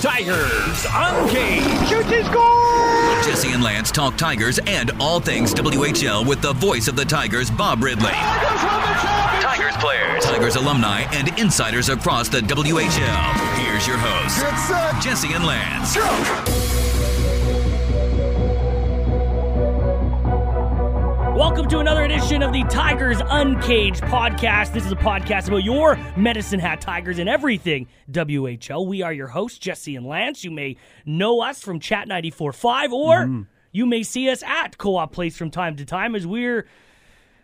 Tigers Uncaged. Shoots and scores! Jesse and Lance talk Tigers and all things WHL with the voice of the Tigers, Bob Ridley. Tigers won the championship! Tigers players, Tigers alumni, and insiders across the WHL. Here's your host, Get set! Jesse and Lance. Welcome to another edition of the Tigers Uncaged podcast. This is a podcast about your medicine hat Tigers and everything WHL. We are your hosts, Jesse and Lance. You may know us from Chat 94.5 or mm-hmm. you may see us at Co-op Place from time to time as we're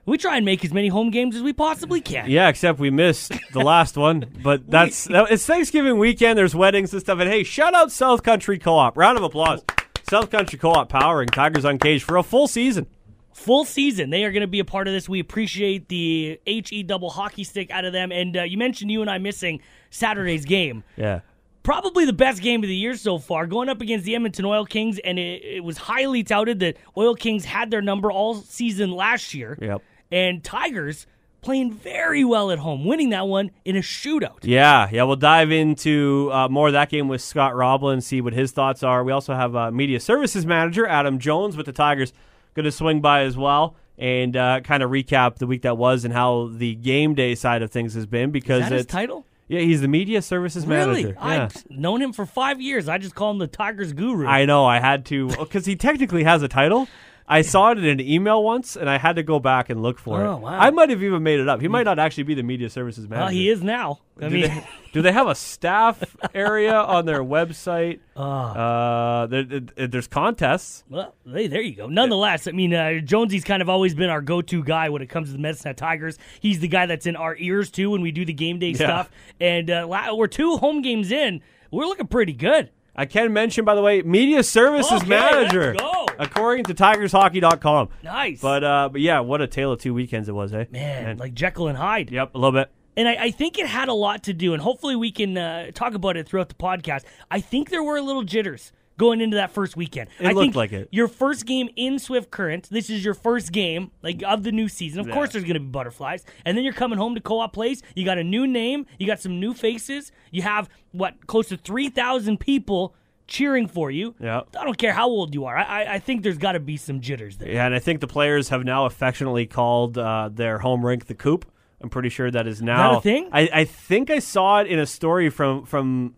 we try and make as many home games as we possibly can. Yeah, except we missed the last one. But that's that, it's Thanksgiving weekend. There's weddings and stuff. And hey, shout out South Country Co-op. Round of applause. South Country Co-op powering Tigers Uncaged for a full season. Full season. They are going to be a part of this. We appreciate the HE double hockey stick out of them. And uh, you mentioned you and I missing Saturday's game. Yeah. Probably the best game of the year so far, going up against the Edmonton Oil Kings. And it, it was highly touted that Oil Kings had their number all season last year. Yep. And Tigers playing very well at home, winning that one in a shootout. Yeah, yeah. We'll dive into uh, more of that game with Scott Roblin, see what his thoughts are. We also have uh, media services manager Adam Jones with the Tigers going to swing by as well and uh, kind of recap the week that was and how the game day side of things has been because Is that his title? yeah he's the media services Really? manager. Yeah. I've known him for five years. I just call him the Tigers guru. I know I had to because he technically has a title. I saw it in an email once, and I had to go back and look for it. Oh, wow. I might have even made it up. He might not actually be the media services manager. well, he is now. I Do, mean, they, do they have a staff area on their website? Ah. Uh, there, there- there's contests. Well, hey, there you go. Nonetheless, I mean, uh, Jonesy's kind of always been our go-to guy when it comes to the Medicine Hat Tigers. He's the guy that's in our ears too when we do the game day stuff. And uh, we're two home games in. We're looking pretty good. I can mention, by the way, media services Okay, manager, let's go. according to TigersHockey.com. Nice, But uh, but yeah, what a tale of two weekends it was, eh? man, like Jekyll and Hyde. yep, a little bit. And I, I think it had a lot to do, and hopefully we can uh, talk about it throughout the podcast. I think there were a little jitters going into that first weekend. It I looked think like it. Your first game in Swift Current. This is your first game like of the new season. Of Yeah. course, there's going to be butterflies, and then you're coming home to Co-op Place. You got a new name. You got some new faces. You have what close to three thousand people cheering for you. Yeah. I don't care how old you are. I, I, I think there's got to be some jitters there. Yeah, and I think the players have now affectionately called uh, their home rink the Coop. I'm pretty sure that is now a thing? I, I think I saw it in a story from from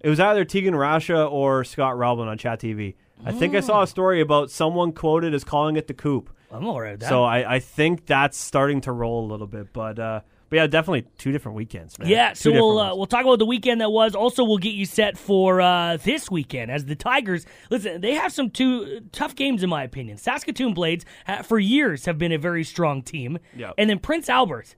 it was either Tegan Rasha or Scott Roblin on Chat TV. I think I saw a story about someone quoted as calling it the Coop. I'm all right with that. So I, I think that's starting to roll a little bit, but uh, but yeah, definitely two different weekends, man. Yeah, so we'll uh, we'll talk about the weekend that was. Also, we'll get you set for uh, this weekend as the Tigers. Listen, they have some two tough games in my opinion. Saskatoon Blades for years have been a very strong team, Yep. and then Prince Albert.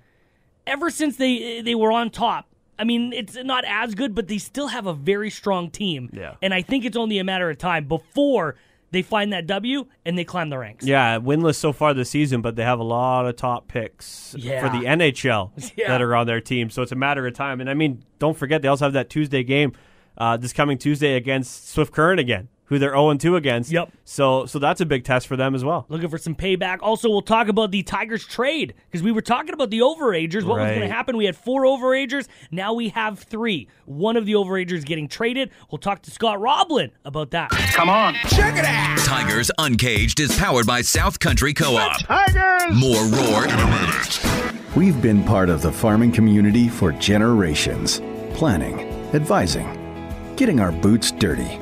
Ever since they they were on top, I mean, it's not as good, but they still have a very strong team. Yeah. and I think it's only a matter of time before they find that W and they climb the ranks. Yeah, winless so far this season, but they have a lot of top picks Yeah. for the NHL Yeah. that are on their team. So it's a matter of time. And I mean, don't forget they also have that Tuesday game uh, this coming Tuesday against Swift Current again, who they're 0 2 against. Yep. So so that's a big test for them as well. looking for some payback. Also, we'll talk about the Tigers trade because we were talking about the overagers. What was going to happen? We had four overagers. Now we have three. One of the overagers getting traded. We'll talk to Scott Roblin about that. Come on. Check it out. Tigers Uncaged is powered by South Country Co-op. Tigers! More roar in a minute. We've been part of the farming community for generations, planning, advising, getting our boots dirty,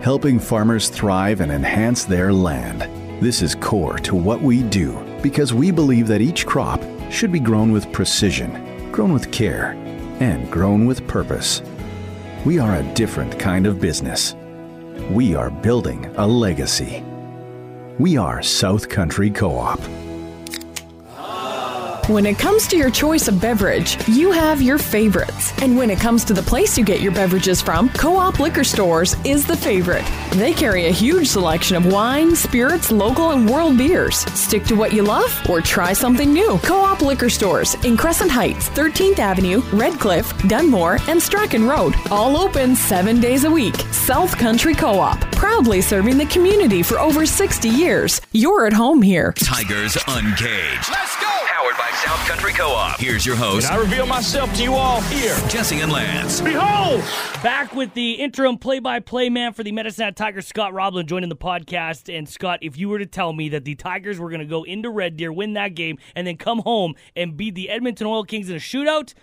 helping farmers thrive and enhance their land. This is core to what we do because we believe that each crop should be grown with precision, grown with care, and grown with purpose. We are a different kind of business. We are building a legacy. We are South Country Co op. When it comes to your choice of beverage, you have your favorites. And when it comes to the place you get your beverages from, Co op Liquor Stores is the favorite. They carry a huge selection of wine, spirits, local, and world beers. Stick to what you love or try something new. Co op Liquor Stores in Crescent Heights, 13th Avenue, Redcliff, Dunmore, and Strachan Road. All open seven days a week. South Country Co op, proudly serving the community for over 60 years. You're at home here. Tigers Uncaged. Let's go! Powered by South Country Co-op. Here's your host, I reveal myself to you all here. Jesse and Lance. Behold! Back with the interim play-by-play man for the Medicine Hat Tigers, Scott Roblin, joining the podcast. And Scott, if you were to tell me that the Tigers were going to go into Red Deer, win that game, and then come home and beat the Edmonton Oil Kings in a shootout,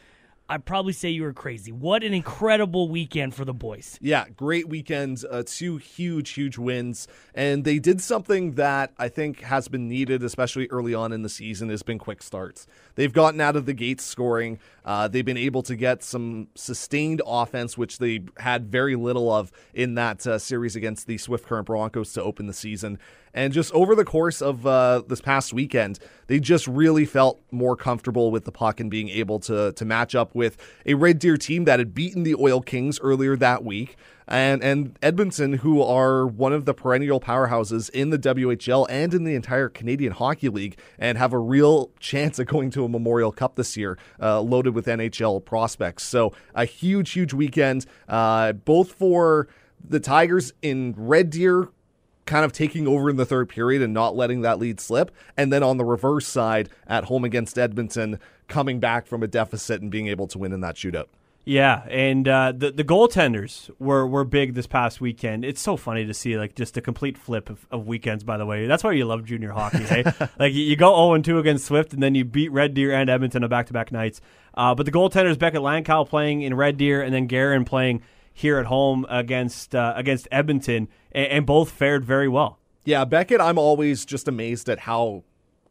I'd probably say you were crazy. What an incredible weekend for the boys. Yeah, great weekend. Uh, two huge, huge wins. And they did something that I think has been needed, especially early on in the season, has been quick starts. They've gotten out of the gates scoring. Uh, they've been able to get some sustained offense, which they had very little of in that uh, series against the Swift Current Broncos to open the season. And just over the course of uh, this past weekend, they just really felt more comfortable with the puck and being able to to match up with a Red Deer team that had beaten the Oil Kings earlier that week. And and Edmonton, who are one of the perennial powerhouses in the WHL and in the entire Canadian Hockey League, and have a real chance at going to a Memorial Cup this year, uh, loaded with NHL prospects. So a huge, huge weekend, uh, both for the Tigers in Red Deer, kind of taking over in the third period and not letting that lead slip. And then on the reverse side, at home against Edmonton, coming back from a deficit and being able to win in that shootout. Yeah, and uh, the the goaltenders were were big this past weekend. It's so funny to see like just a complete flip of, of weekends. By the way, that's why you love junior hockey. hey, like you, you go zero and two against Swift, and then you beat Red Deer and Edmonton on back to back nights. Uh, but the goaltenders Beckett Lankow playing in Red Deer, and then Garin playing here at home against uh, against Edmonton, and, and both fared very well. Yeah, Beckett, I'm always just amazed at how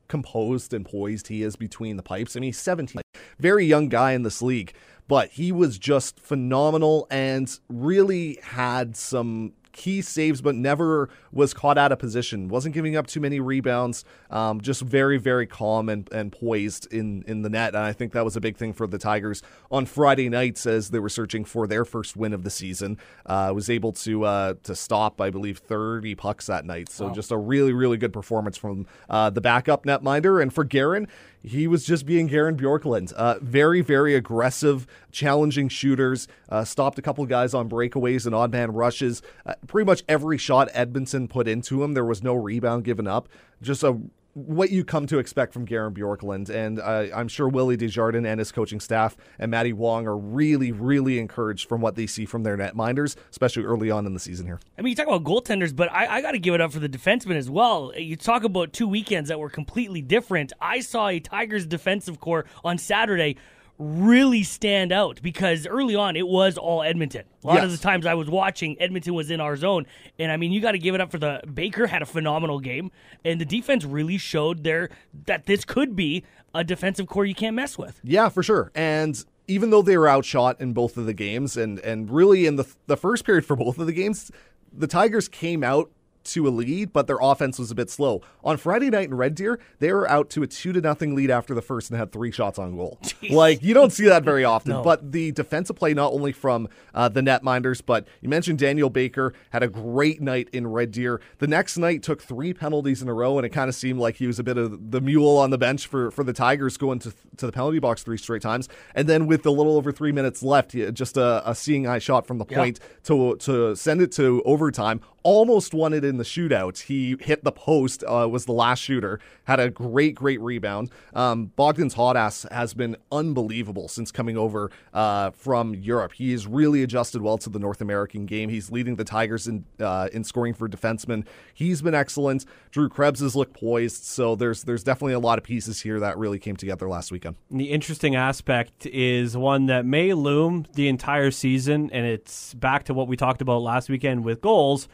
composed and poised he is between the pipes. I mean, he's 17, very young guy in this league, but he was just phenomenal and really had some key saves, but never was caught out of position. wasn't giving up too many rebounds. Um, just very, very calm and, and poised in in the net. And I think that was a big thing for the Tigers on Friday nights as they were searching for their first win of the season. Uh, was able to uh, to stop, I believe, 30 pucks that night. So just a really, really good performance from uh, the backup netminder. And for Garin, he was just being Garin Bjorklund. Uh, very, very aggressive, challenging shooters. Uh, stopped a couple guys on breakaways and odd man rushes. Uh, pretty much every shot Edmonton put into him, there was no rebound given up. Just a what you come to expect from Garin Bjorklund. And uh, I'm sure Willie Desjardins and his coaching staff and Matty Wong are really, really encouraged from what they see from their netminders, especially early on in the season here. I mean, you talk about goaltenders, but I, I got to give it up for the defensemen as well. You talk about two weekends that were completely different. I saw a Tigers defensive core on Saturday really stand out because early on it was all Edmonton. A lot of the times I was watching, Edmonton was in our zone, and I mean, you got to give it up for the Baker had a phenomenal game, and the defense really showed there that this could be a defensive core you can't mess with. Yeah, for sure. And even though they were outshot in both of the games, and and really in the the first period for both of the games, the Tigers came out to a lead, but their offense was a bit slow. On Friday night in Red Deer, they were out to a two to nothing lead after the first and had three shots on goal. Like you don't see that very often. No. But the defensive play, not only from uh, the netminders, but you mentioned Daniel Baker had a great night in Red Deer. The next night took three penalties in a row, and it kind of seemed like he was a bit of the mule on the bench for, for the Tigers going to to the penalty box three straight times. And then with a little over three minutes left, just a, a seeing eye shot from the point to to send it to overtime. Almost won it in the shootout. He hit the post. Uh, was the last shooter. Had a great, great rebound. Um, Bogdan's hot ass has been unbelievable since coming over uh, from Europe. He has really adjusted well to the North American game. He's leading the Tigers in uh, in scoring for defensemen. He's been excellent. Drew Krebs has looked poised. So there's there's definitely a lot of pieces here that really came together last weekend. The interesting aspect is one that may loom the entire season, and it's back to what we talked about last weekend with goals.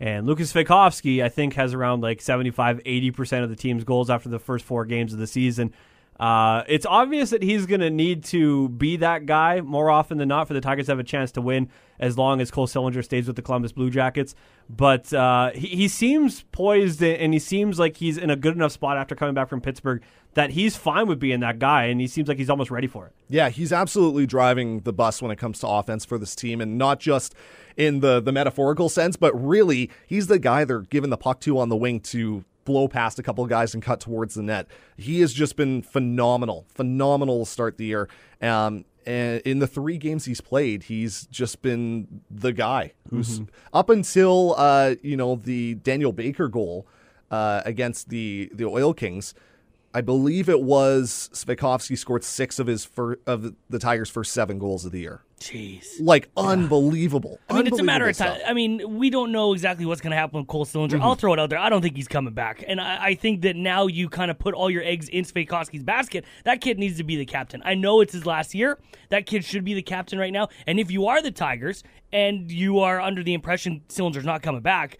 And Lucas Svejkovsky, I think, has around like 75, 80% of the team's goals after the first four games of the season. Uh, it's obvious that he's going to need to be that guy more often than not for the Tigers to have a chance to win as long as Cole Sillinger stays with the Columbus Blue Jackets. But uh, he, he seems poised and he seems like he's in a good enough spot after coming back from Pittsburgh that he's fine with being that guy and he seems like he's almost ready for it. Yeah, he's absolutely driving the bus when it comes to offense for this team, and not just in the the metaphorical sense, but really he's the guy they're giving the puck to on the wing to blow past a couple of guys and cut towards the net. He has just been phenomenal, phenomenal to start the year. Um, and in the three games he's played, he's just been the guy who's up until uh, you know the Daniel Baker goal uh, against the the Oil Kings. I believe it was Svejkovsky scored six of his fir- of the Tigers' first seven goals of the year. Jeez. Like unbelievable. I mean, it's a matter of time. stuff. I mean, we don't know exactly what's going to happen with Cole Sillinger. Mm-hmm. I'll throw it out there. I don't think he's coming back. And I, I think that now you kind of put all your eggs in Svejkovsky's basket. That kid needs to be the captain. I know it's his last year. That kid should be the captain right now. And if you are the Tigers and you are under the impression Sillinger's not coming back,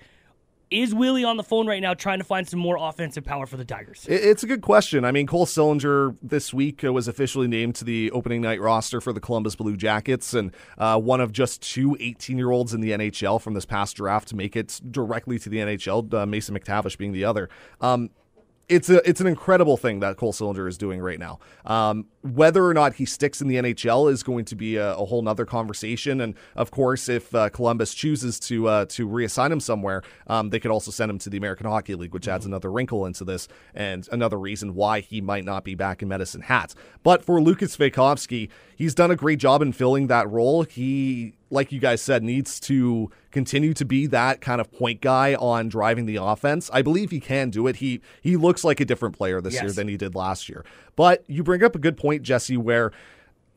is Willie on the phone right now trying to find some more offensive power for the Tigers? It's a good question. I mean, Cole Sillinger this week uh, was officially named to the opening night roster for the Columbus Blue Jackets, and uh, one of just two 18 year olds in the NHL from this past draft to make it directly to the NHL, uh, Mason McTavish being the other. Um, it's a it's an incredible thing that Cole Sillinger is doing right now. Um, whether or not he sticks in the NHL is going to be a, a whole nother conversation. And of course, if uh, Columbus chooses to uh, to reassign him somewhere, um, they could also send him to the American Hockey League, which adds another wrinkle into this and another reason why he might not be back in Medicine Hat. But for Lucas Svejkovsky, he's done a great job in filling that role. He like you guys said, needs to continue to be that kind of point guy on driving the offense. I believe he can do it. He he looks like a different player this Yes. year than he did last year. But you bring up a good point, Jesse, where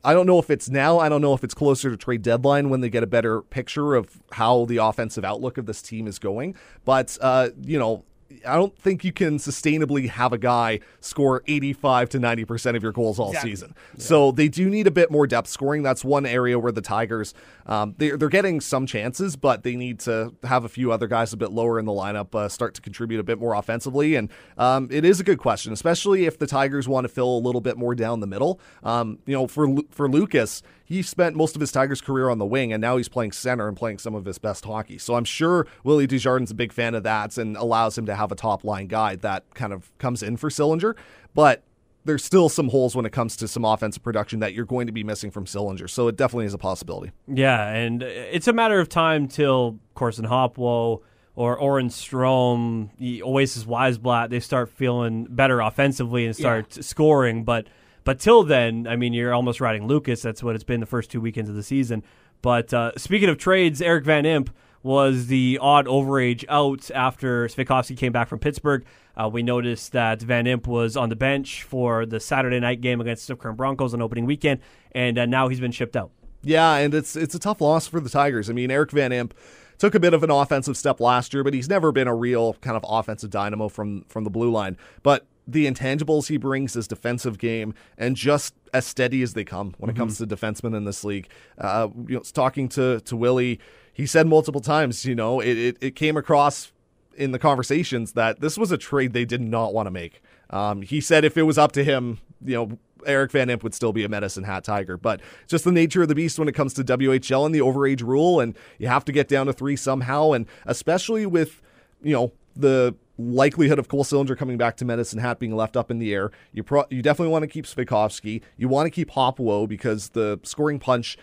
I don't know if it's now, I don't know if it's closer to trade deadline when they get a better picture of how the offensive outlook of this team is going. But uh, you know, I don't think you can sustainably have a guy score 85 to 90% of your goals all Exactly. season. So they do need a bit more depth scoring. That's one area where the Tigers, um, they're, they're getting some chances, but they need to have a few other guys a bit lower in the lineup uh, start to contribute a bit more offensively. And um, it is a good question, especially if the Tigers want to fill a little bit more down the middle. Um, you know, for for Lucas, he spent most of his Tigers career on the wing, and now he's playing center and playing some of his best hockey. So I'm sure Willie Desjardins a big fan of that and allows him to have a top line guy that kind of comes in for Sillinger. But there's still some holes when it comes to some offensive production that you're going to be missing from Sillinger. So it definitely is a possibility. Yeah, and it's a matter of time till Corson Hopwo or Oren Strom, Oasiz Wiesblatt, they start feeling better offensively and start scoring. But but till then, I mean, you're almost riding Lucas. That's what it's been the first two weekends of the season. But uh, speaking of trades, Eric Van Imp was the odd overage out after Svejkovsky came back from Pittsburgh. Uh, we noticed that Van Imp was on the bench for the Saturday night game against the Current Broncos on opening weekend, and uh, now he's been shipped out. Yeah, and it's it's a tough loss for the Tigers. I mean, Eric Van Imp took a bit of an offensive step last year, but he's never been a real kind of offensive dynamo from from the blue line. But the intangibles he brings, his defensive game, and just as steady as they come when it comes to defensemen in this league. Uh, you know, talking to to Willie, he said multiple times, you know, it, it, it came across in the conversations that this was a trade they did not want to make. Um, he said if it was up to him, you know, Eric Van Imp would still be a medicine hat tiger. But just the nature of the beast when it comes to WHL and the overage rule, and you have to get down to three somehow, and especially with, you know, the likelihood of Cole Sillinger coming back to Medicine Hat being left up in the air. You pro- you definitely want to keep Svejkovsky. You want to keep Hopwo because the scoring punch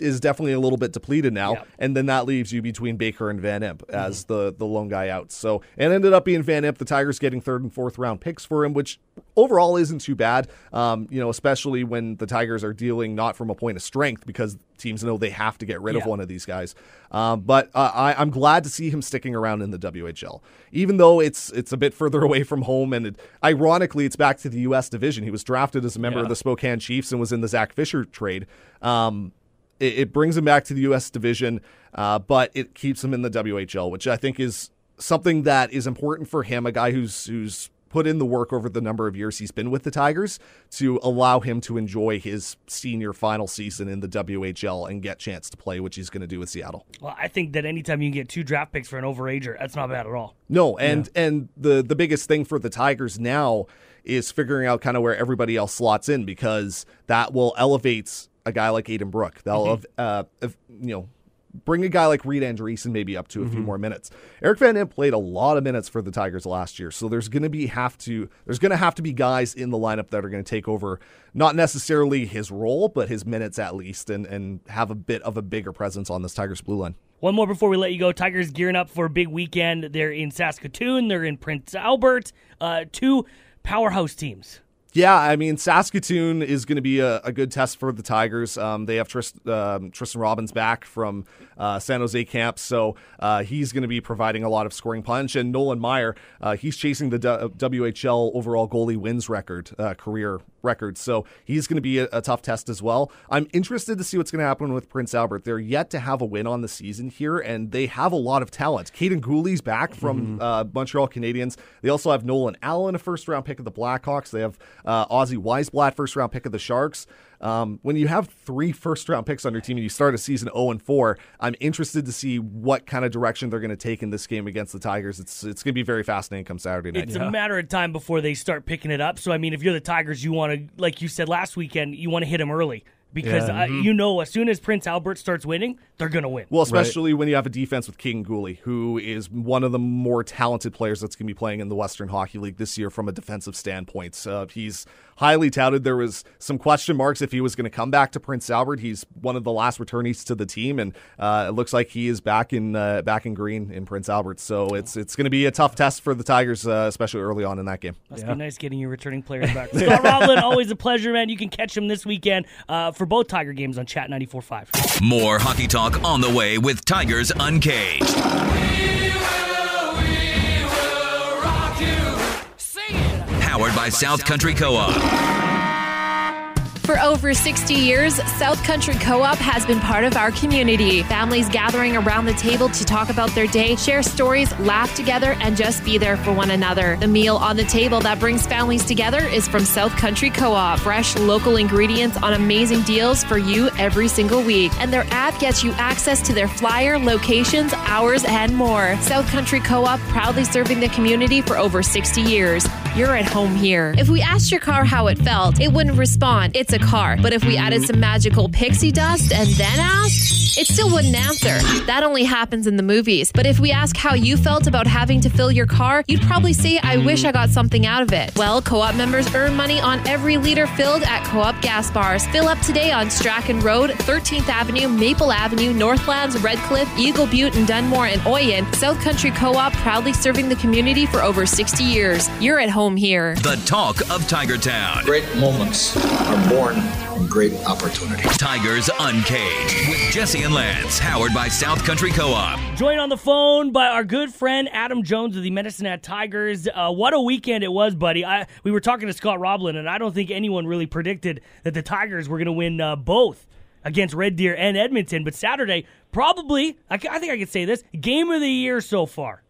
is definitely a little bit depleted now, and then that leaves you between Baker and Van Imp as the the lone guy out. So it ended up being Van Imp. The Tigers getting third and fourth round picks for him, which overall isn't too bad. Um, you know, especially when the Tigers are dealing not from a point of strength because teams know they have to get rid of one of these guys. Um, but uh, I, I'm glad to see him sticking around in the WHL, even though it's it's a bit further away from home. And it, ironically, it's back to the U.S. division. He was drafted as a member Yeah. of the Spokane Chiefs and was in the Zach Fisher trade. Um, it, it brings him back to the U.S. division, uh, but it keeps him in the WHL, which I think is something that is important for him. A guy who's who's put in the work over the number of years he's been with the Tigers to allow him to enjoy his senior final season in the WHL and get chance to play, which he's going to do with Seattle. Well, I think that anytime you can get two draft picks for an overager, that's not bad at all. No, and and the the biggest thing for the Tigers now is figuring out kind of where everybody else slots in because that will elevate a guy like Aiden Brook. They'll uh, if, you know bring a guy like Reed Andreessen maybe up to a few more minutes. Eric Van Imp played a lot of minutes for the Tigers last year, so there's going to be have to there's going to have to be guys in the lineup that are going to take over not necessarily his role, but his minutes at least, and and have a bit of a bigger presence on this Tigers blue line. One more before we let you go. Tigers gearing up for a big weekend. They're in Saskatoon. They're in Prince Albert. Uh, two powerhouse teams. Yeah, I mean Saskatoon is going to be a, a, good test for the Tigers. Um, they have Trist, um, Tristen Robins back from uh, San Jose camp, so uh, he's going to be providing a lot of scoring punch. And Nolan Maier, uh, he's chasing the D- WHL overall goalie wins record, uh, career record, so he's going to be a, a, tough test as well. I'm interested to see what's going to happen with Prince Albert. They're yet to have a win on the season here, and they have a lot of talent. Kaiden Guhle's back from mm-hmm. Uh, Montreal Canadiens. They also have Nolan Allan, a first round pick of the Blackhawks. They have uh, Ozzy Wiesblatt, first round pick of the Sharks. Um, when you have three first round picks on your team and you start a season 0 and 4, I'm interested to see what kind of direction they're going to take in this game against the Tigers. It's it's going to be very fascinating come Saturday night. It's yeah. a matter of time before they start picking it up. So I mean, if you're the Tigers, you want to, like you said last weekend, you want to hit them early because yeah. uh, mm-hmm. you know as soon as Prince Albert starts winning, they're going to win. Well, especially right. when you have a defense with King Guhle, who is one of the more talented players that's going to be playing in the Western Hockey League this year from a defensive standpoint. Uh, he's highly touted. There was some question marks if he was going to come back to Prince Albert. He's one of the last returnees to the team, and uh, it looks like he is back in uh, back in green in Prince Albert. So it's it's going to be a tough test for the Tigers, uh, especially early on in that game. Must yeah. be nice getting your returning players back. Scott Roblin, always a pleasure, man. You can catch him this weekend uh, for both Tiger games on Chat 94.5. More hockey talk on the way with Tigers Uncaged. Powered by South Country Co op. For over 60 years, South Country Co op has been part of our community. Families gathering around the table to talk about their day, share stories, laugh together, and just be there for one another. The meal on the table that brings families together is from South Country Co op. Fresh local ingredients on amazing deals for you every single week. And their app gets you access to their flyer, locations, hours, and more. South Country Co op proudly serving the community for over 60 years. You're at home here. If we asked your car how it felt, it wouldn't respond. It's a car. But if we added some magical pixie dust and then asked, it still wouldn't answer. That only happens in the movies. But if we ask how you felt about having to fill your car, you'd probably say, I wish I got something out of it. Well, co op members earn money on every liter filled at co op gas bars. Fill up today on Strachan Road, 13th Avenue, Maple Avenue, Northlands, Redcliff, Eagle Butte, and Dunmore and Oyen. South Country Co op proudly serving the community for over 60 years. You're at home here. The talk of Tiger Town. Great moments are born born from great opportunity. Tigers Uncaged with Jesse and Lance, powered by South Country Co-op. Joined on the phone by our good friend Adam Jones of the Medicine Hat Tigers. Uh, what a weekend it was, buddy. I, we were talking to Scott Roblin, and I don't think anyone really predicted that the Tigers were going to win uh, both against Red Deer and Edmonton. But Saturday, probably, I, I think I could say this, game of the year so far.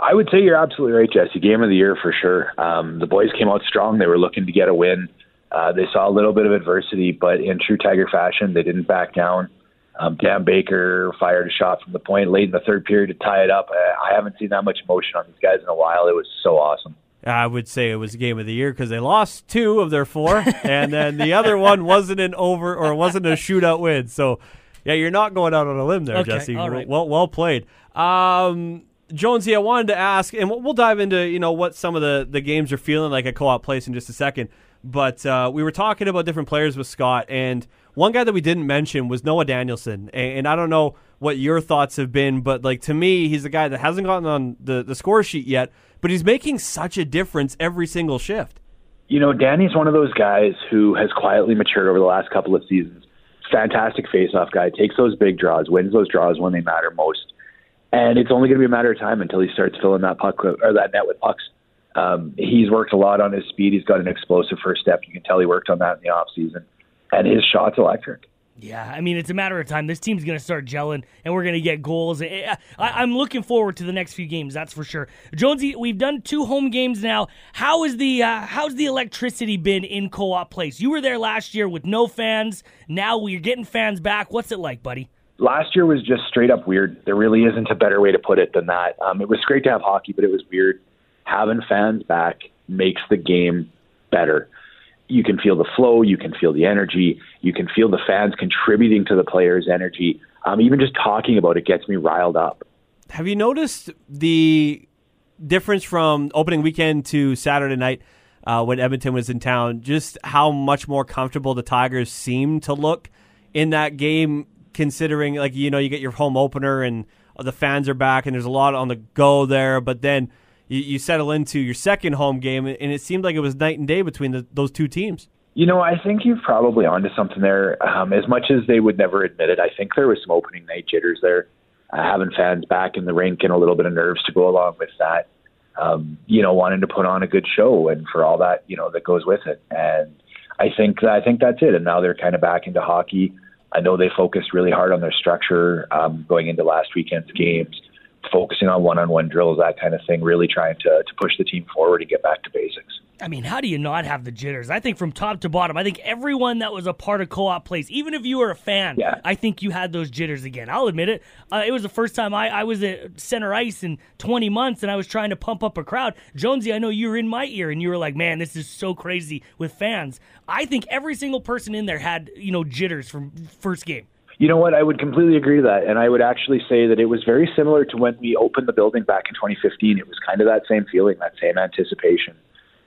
I would say you're absolutely right, Jesse. Game of the year for sure. Um, the boys came out strong. They were looking to get a win. Uh, they saw a little bit of adversity, but in true Tiger fashion, they didn't back down. Um, Dan Baker fired a shot from the point late in the third period to tie it up. I haven't seen that much emotion on these guys in a while. It was so awesome. I would say it was a game of the year because they lost two of their four, and then the other one wasn't an over or wasn't a shootout win. So, yeah, you're not going out on a limb there, okay, Jesse. All right. Well, well played. Um, Jonesy, I wanted to ask, and we'll dive into you know what some of the the games are feeling like at Co-op Place in just a second. But uh, we were talking about different players with Scott, and one guy that we didn't mention was Noah Danielson. And, and I don't know what your thoughts have been, but like to me, he's a guy that hasn't gotten on the, the score sheet yet, but he's making such a difference every single shift. You know, Danny's one of those guys who has quietly matured over the last couple of seasons. Fantastic face-off guy, takes those big draws, wins those draws when they matter most, and it's only going to be a matter of time until he starts filling that puck or that net with pucks. Um, he's worked a lot on his speed. He's got an explosive first step. You can tell he worked on that in the off season, and his shot's electric. Yeah, I mean it's a matter of time. This team's going to start gelling, and we're going to get goals. I, am looking forward to the next few games. That's for sure. Jonesy, we've done two home games now. How is the uh, how's the electricity been in Co-op Place? You were there last year with no fans. Now we're getting fans back. What's it like, buddy? Last year was just straight up weird. There really isn't a better way to put it than that. Um, it was great to have hockey, but it was weird having fans back makes the game better. You can feel the flow, you can feel the energy, you can feel the fans contributing to the players' energy. Um, even just talking about it gets me riled up. Have you noticed the difference from opening weekend to Saturday night uh, when Edmonton was in town? Just how much more comfortable the Tigers seem to look in that game, considering like you know you get your home opener and the fans are back and there's a lot on the go there, but then you, you settle into your second home game, and it seemed like it was night and day between the, those two teams. You know, I think you're probably onto something there. Um, as much as they would never admit it, I think there was some opening night jitters there. Uh, having fans back in the rink and a little bit of nerves to go along with that. Um, you know, wanting to put on a good show and for all that you know that goes with it. And I think I think that's it. And now they're kind of back into hockey. I know they focused really hard on their structure um, going into last weekend's games, focusing on one-on-one drills, that kind of thing. Really trying to to push the team forward and get back to basics. I mean, how do you not have the jitters? I think from top to bottom, I think everyone that was a part of co-op plays, even if you were a fan, yeah. I think you had those jitters again. I'll admit it. Uh, it was the first time I, I was at center ice in 20 months, and I was trying to pump up a crowd. Jonesy, I know you were in my ear, and you were like, "Man, this is so crazy with fans." I think every single person in there had you know jitters from first game. You know what? I would completely agree to that. And I would actually say that it was very similar to when we opened the building back in 2015. It was kind of that same feeling, that same anticipation.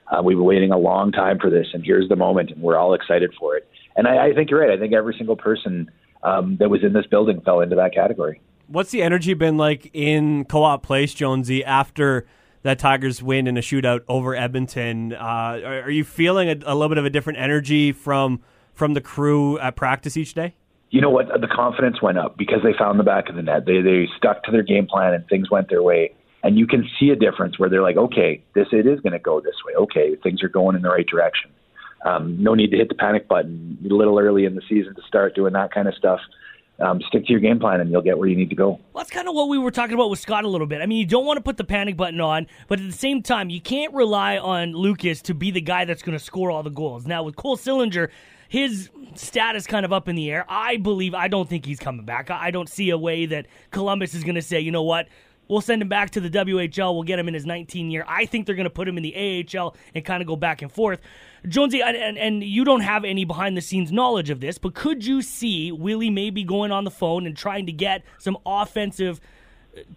Uh, we've been waiting a long time for this, and here's the moment, and we're all excited for it. And I, I think you're right. I think every single person um, that was in this building fell into that category. What's the energy been like in Co-op Place, Jonesy, after that Tigers win in a shootout over Edmonton? Uh, are, are, you feeling a, a little bit of a different energy from from the crew at practice each day? You know what? The confidence went up because they found the back of the net. They they stuck to their game plan and things went their way and you can see a difference where they're like, okay, this it is going to go this way. Okay, things are going in the right direction. Um, no need to hit the panic button a little early in the season to start doing that kind of stuff. Um, stick to your game plan and you'll get where you need to go. Well, that's kind of what we were talking about with Scott a little bit. I mean, you don't want to put the panic button on, but at the same time, you can't rely on Lucas to be the guy that's going to score all the goals. Now, with Cole Sillinger, his status kind of up in the air. I believe, I don't think he's coming back. I don't see a way that Columbus is going to say, you know what, We'll send him back to the WHL. We'll get him in his 19 year. I think they're going to put him in the AHL and kind of go back and forth. Jonesy, and, and you don't have any behind the scenes knowledge of this, but could you see Willie maybe going on the phone and trying to get some offensive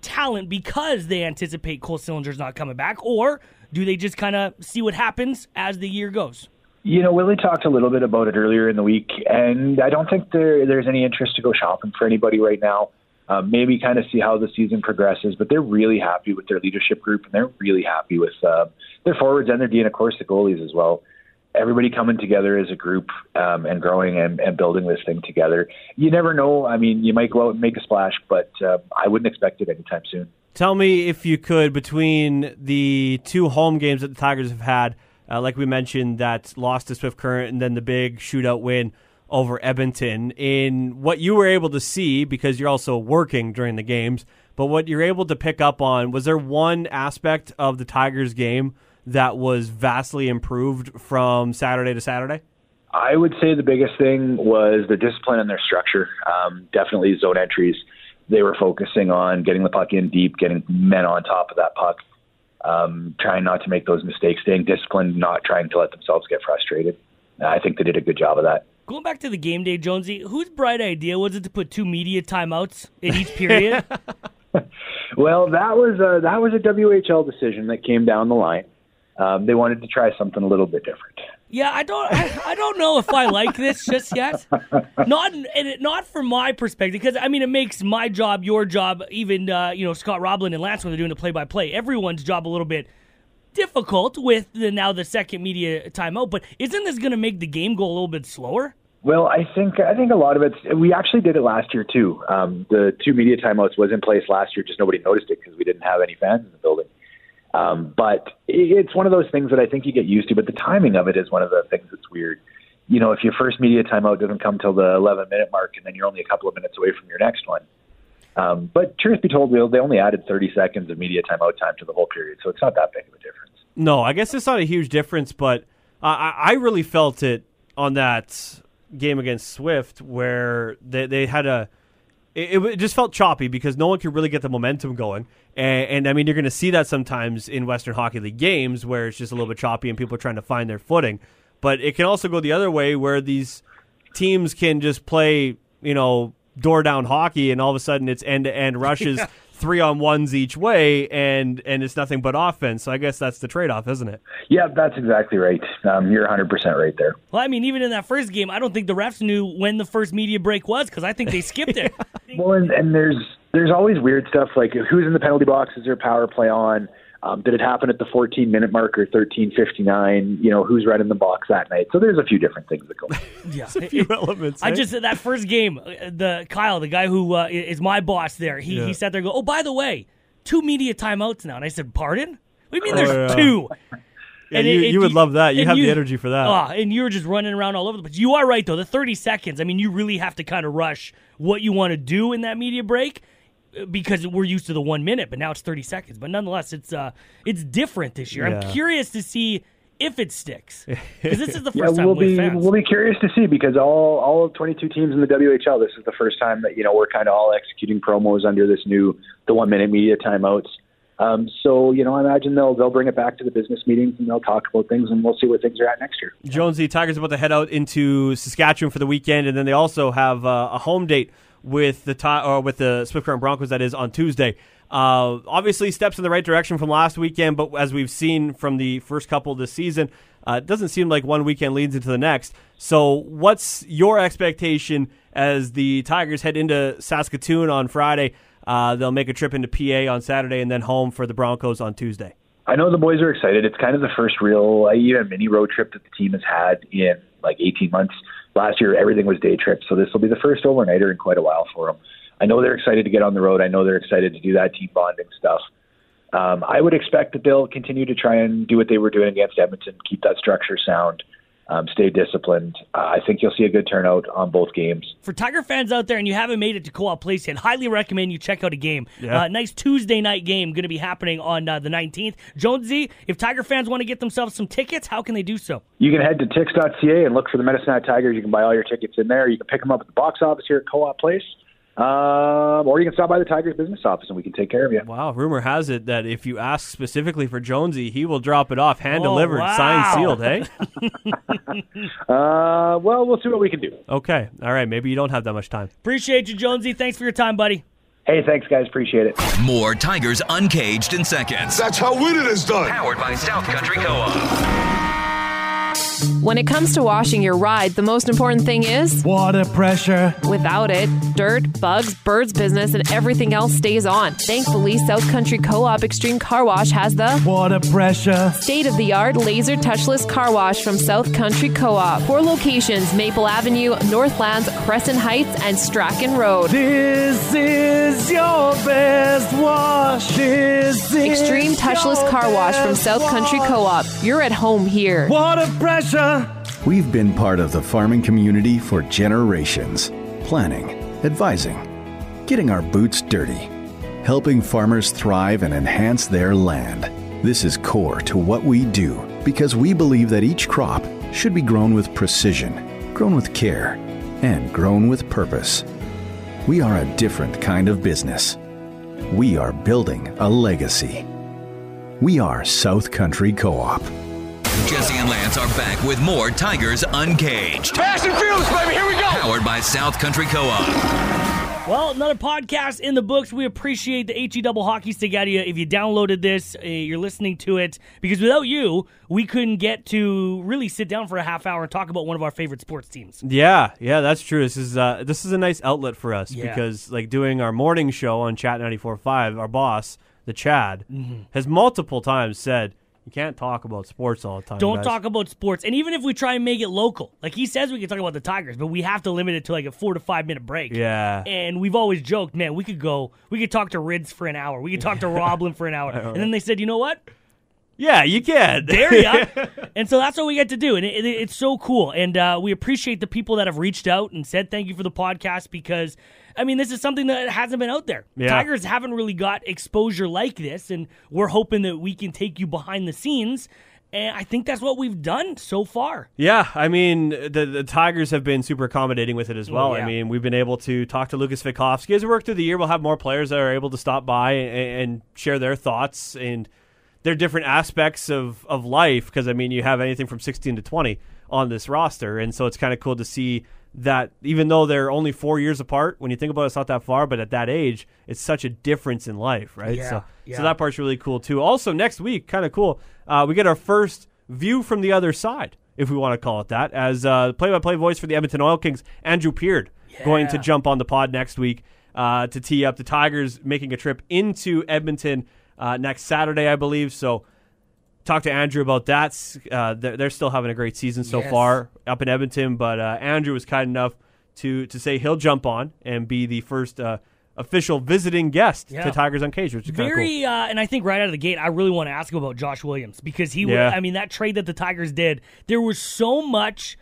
talent because they anticipate Cole Sillinger's not coming back? Or do they just kind of see what happens as the year goes? You know, Willie talked a little bit about it earlier in the week, and I don't think there, there's any interest to go shopping for anybody right now uh, maybe kind of see how the season progresses. But they're really happy with their leadership group, and they're really happy with uh, their forwards and their D, and of course the goalies as well. Everybody coming together as a group um, and growing and, and building this thing together. You never know. I mean, you might go out and make a splash, but uh, I wouldn't expect it anytime soon. Tell me if you could between the two home games that the Tigers have had, uh, like we mentioned, that lost to Swift Current and then the big shootout win over Edmonton in what you were able to see because you're also working during the games, but what you're able to pick up on was there one aspect of the Tigers game that was vastly improved from Saturday to Saturday? I would say the biggest thing was the discipline and their structure. Um, definitely zone entries. They were focusing on getting the puck in deep, getting men on top of that puck, um, trying not to make those mistakes, staying disciplined, not trying to let themselves get frustrated. I think they did a good job of that. Going back to the game day, Jonesy, whose bright idea was it to put two media timeouts in each period? well, that was a, that was a WHL decision that came down the line. Um, they wanted to try something a little bit different. Yeah, I don't, I, I don't know if I like this just yet. Not, and it, not from my perspective, because I mean, it makes my job, your job, even uh, you know Scott Roblin and Lance when they're doing the play-by-play, everyone's job a little bit difficult with the now the second media timeout. But isn't this going to make the game go a little bit slower? Well, I think I think a lot of it. We actually did it last year too. Um, the two media timeouts was in place last year, just nobody noticed it because we didn't have any fans in the building. Um, but it's one of those things that I think you get used to. But the timing of it is one of the things that's weird. You know, if your first media timeout doesn't come till the 11 minute mark, and then you're only a couple of minutes away from your next one. Um, but truth be told, they only added 30 seconds of media timeout time to the whole period, so it's not that big of a difference. No, I guess it's not a huge difference, but I, I really felt it on that game against Swift where they, they had a it, it, just felt choppy because no one could really get the momentum going. And, and I mean, you're going to see that sometimes in Western Hockey League games where it's just a little bit choppy and people are trying to find their footing. But it can also go the other way where these teams can just play, you know, door down hockey and all of a sudden it's end to end rushes three on ones each way, and and it's nothing but offense. So I guess that's the trade off, isn't it? Yeah, that's exactly right. Um, you're 100 percent right there. Well, I mean, even in that first game, I don't think the refs knew when the first media break was because I think they skipped it. well, and, and there's there's always weird stuff like who's in the penalty box? Is there power play on? Um, did it happen at the 14 minute mark or 13:59? You know, who's running the box that night? So there's a few different things that go. Yeah, a few elements. I eh? just that first game, uh, the Kyle, the guy who uh, is my boss there, he Yeah. he sat there and go, oh by the way, two media timeouts now, and I said, pardon? What do you mean Oh, there's yeah. two? Yeah, And you, it- it- you would love that. You and have the energy for that. Ah, and you were just running around all over the place. You are right though. The 30 seconds. I mean, you really have to kind of rush what you want to do in that media break uh, because we're used to the one minute, but now it's 30 seconds. But nonetheless, it's uh, it's different this year. Yeah. I'm curious to see if it sticks because this is the yeah, first time we'll with be fans. we'll be curious to see because all all of 22 teams in the WHL. This is the first time that you know we're kind of all executing promos under this new the one minute media timeouts. Um, so you know, I imagine they'll they'll bring it back to the business meetings and they'll talk about things and we'll see where things are at next year. Jonesy Tigers about to head out into Saskatchewan for the weekend, and then they also have uh, a home date with the Ti- or with the Swift Current Broncos. That is on Tuesday. Uh, obviously, steps in the right direction from last weekend, but as we've seen from the first couple this season, uh, it doesn't seem like one weekend leads into the next. So, what's your expectation as the Tigers head into Saskatoon on Friday? Uh, they'll make a trip into PA on Saturday, and then home for the Broncos on Tuesday. I know the boys are excited. It's kind of the first real, uh, even mini road trip that the team has had in like 18 months. Last year, everything was day trips, so this will be the first overnighter in quite a while for them. I know they're excited to get on the road. I know they're excited to do that team bonding stuff. Um, I would expect that they'll continue to try and do what they were doing against Edmonton, keep that structure sound, um, stay disciplined. Uh, I think you'll see a good turnout on both games. For Tiger fans out there and you haven't made it to Co-op Place yet, highly recommend you check out a game. Yeah. Uh, nice Tuesday night game going to be happening on uh, the 19th. Jonesy, if Tiger fans want to get themselves some tickets, how can they do so? You can head to tix.ca and look for the Medicine Hat Tigers. You can buy all your tickets in there. You can pick them up at the box office here at Co-op Place, um, or you can stop by the Tigers business office and we can take care of you. Wow, rumor has it that if you ask specifically for Jonesy, he will drop it off, hand Oh, delivered, wow. signed, sealed. Hey, Uh, well, we'll see what we can do. okay, all right. Maybe you don't have that much time. Appreciate you, Jonesy. Thanks for your time, buddy. Hey, thanks, guys. Appreciate it. More Tigers Uncaged in seconds. That's how winning is done. Powered by South Country Co-op. When it comes to washing your ride, the most important thing is water pressure. Without it, dirt, bugs, birds business, and everything else stays on. Thankfully, South Country Co op Extreme Car Wash has the water pressure. State of the art laser touchless car wash from South Country Co op. Four locations Maple Avenue, Northlands, Crescent Heights, and Strachan Road. This is your best wash. This is Extreme touchless car wash from South Country Co op. You're at home here. Water pressure. We've been part of the farming community for generations, planning, advising, getting our boots dirty, helping farmers thrive and enhance their land. This is core to what we do because we believe that each crop should be grown with precision, grown with care, and grown with purpose. We are a different kind of business. We are building a legacy. We are South Country Co op. Jesse and Lance are back with more Tigers Uncaged. Fast and furious, baby. Here we go. Powered by South Country Co-op. Well, another podcast in the books. We appreciate the HE Double Hockey Stick out of you. If you downloaded this, uh, you're listening to it because without you, we couldn't get to really sit down for a half hour and talk about one of our favorite sports teams. Yeah, yeah, that's true. This is uh, this is a nice outlet for us Yeah. because like doing our morning show on Chat 94.5, our boss, the Chad, Mhm. has multiple times said you can't talk about sports all the time. Don't guys." talk about sports. And even if we try and make it local, like he says, we can talk about the Tigers, but we have to limit it to like a four to five minute break. Yeah. And we've always joked, man, we could go, we could talk to Rids for an hour. We could talk to Roblin for an hour. And then they said, you know what? Yeah, you can. There ya. and so that's what we get to do. And it, it, it's so cool. And uh, we appreciate the people that have reached out and said thank you for the podcast because, I mean, this is something that hasn't been out there. Yeah. Tigers haven't really got exposure like this. And we're hoping that we can take you behind the scenes. And I think that's what we've done so far. Yeah, I mean the the Tigers have been super accommodating with it as well. Yeah. I mean we've been able to talk to Lucas Svejkovsky as we work through the year. We'll have more players that are able to stop by and, and share their thoughts and their different aspects of of life. Because I mean you have anything from sixteen to twenty on this roster, and so it's kind of cool to see that even though they're only four years apart, when you think about it, it's not that far, but at that age, it's such a difference in life, right? Yeah, so, yeah. so that part's really cool too. Also, next week, kind of cool, uh, we get our first view from the other side, if we want to call it that, as uh, play-by-play voice for the Edmonton Oil Kings, Andrew Peard, going to jump on the pod next week uh, to tee up the Tigers making a trip into Edmonton. uh, next Saturday, I believe. So talk to Andrew about that. Uh, they're, they're still having a great season so Yes. far up in Edmonton, but uh, Andrew was kind enough to to say he'll jump on and be the first uh, official visiting guest Yeah. to Tigers Uncaged, which is of cool. Very, uh, and I think right out of the gate, I really want to ask him about Josh Williams because he, Yeah. I mean, that trade that the Tigers did, there was so much.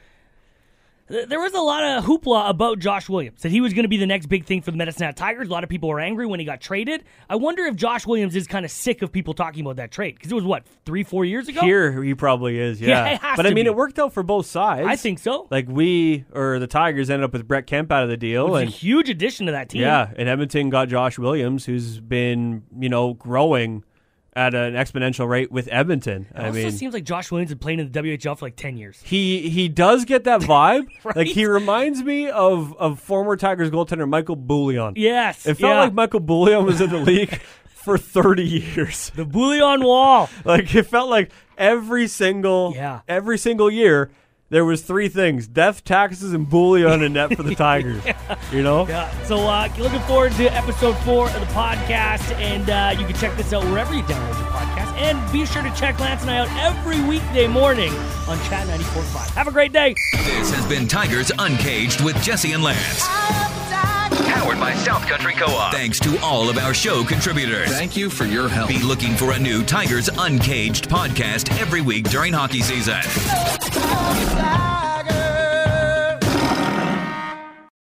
Th- There was a lot of hoopla about Josh Williams that he was going to be the next big thing for the Medicine Hat Tigers. A lot of people were angry when he got traded. I wonder if Josh Williams is kind of sick of people talking about that trade because it was what three, four years ago. Here he probably is, yeah. Yeah, but I mean, be. it worked out for both sides. I think so. Like we or the Tigers ended up with Brett Kemp out of the deal, It was and a huge addition to that team. yeah, and Edmonton got Josh Williams, who's been you know growing at an exponential rate with Edmonton. It I also mean, seems like Josh Williams has been playing in the WHL for like ten years. he he does get that vibe. Right? Like he reminds me of of former Tigers goaltender Michael Bouillon. Yes, It felt yeah. like Michael Bouillon was in the league for 30 years. The Bouillon wall. Like it felt like every single Yeah. every single year there was three things: death, taxes, and bully on a net for the Tigers. You know? Yeah. So uh, looking forward to episode four of the podcast, and uh, you can check this out wherever you download your podcast. And be sure to check Lance and I out every weekday morning on Chat 94.5. Have a great day. This has been Tigers Uncaged with Jesse and Lance. Powered by South Country Co-op. Thanks to all of our show contributors. Thank you for your help. Be looking for a new Tigers Uncaged podcast every week during hockey season.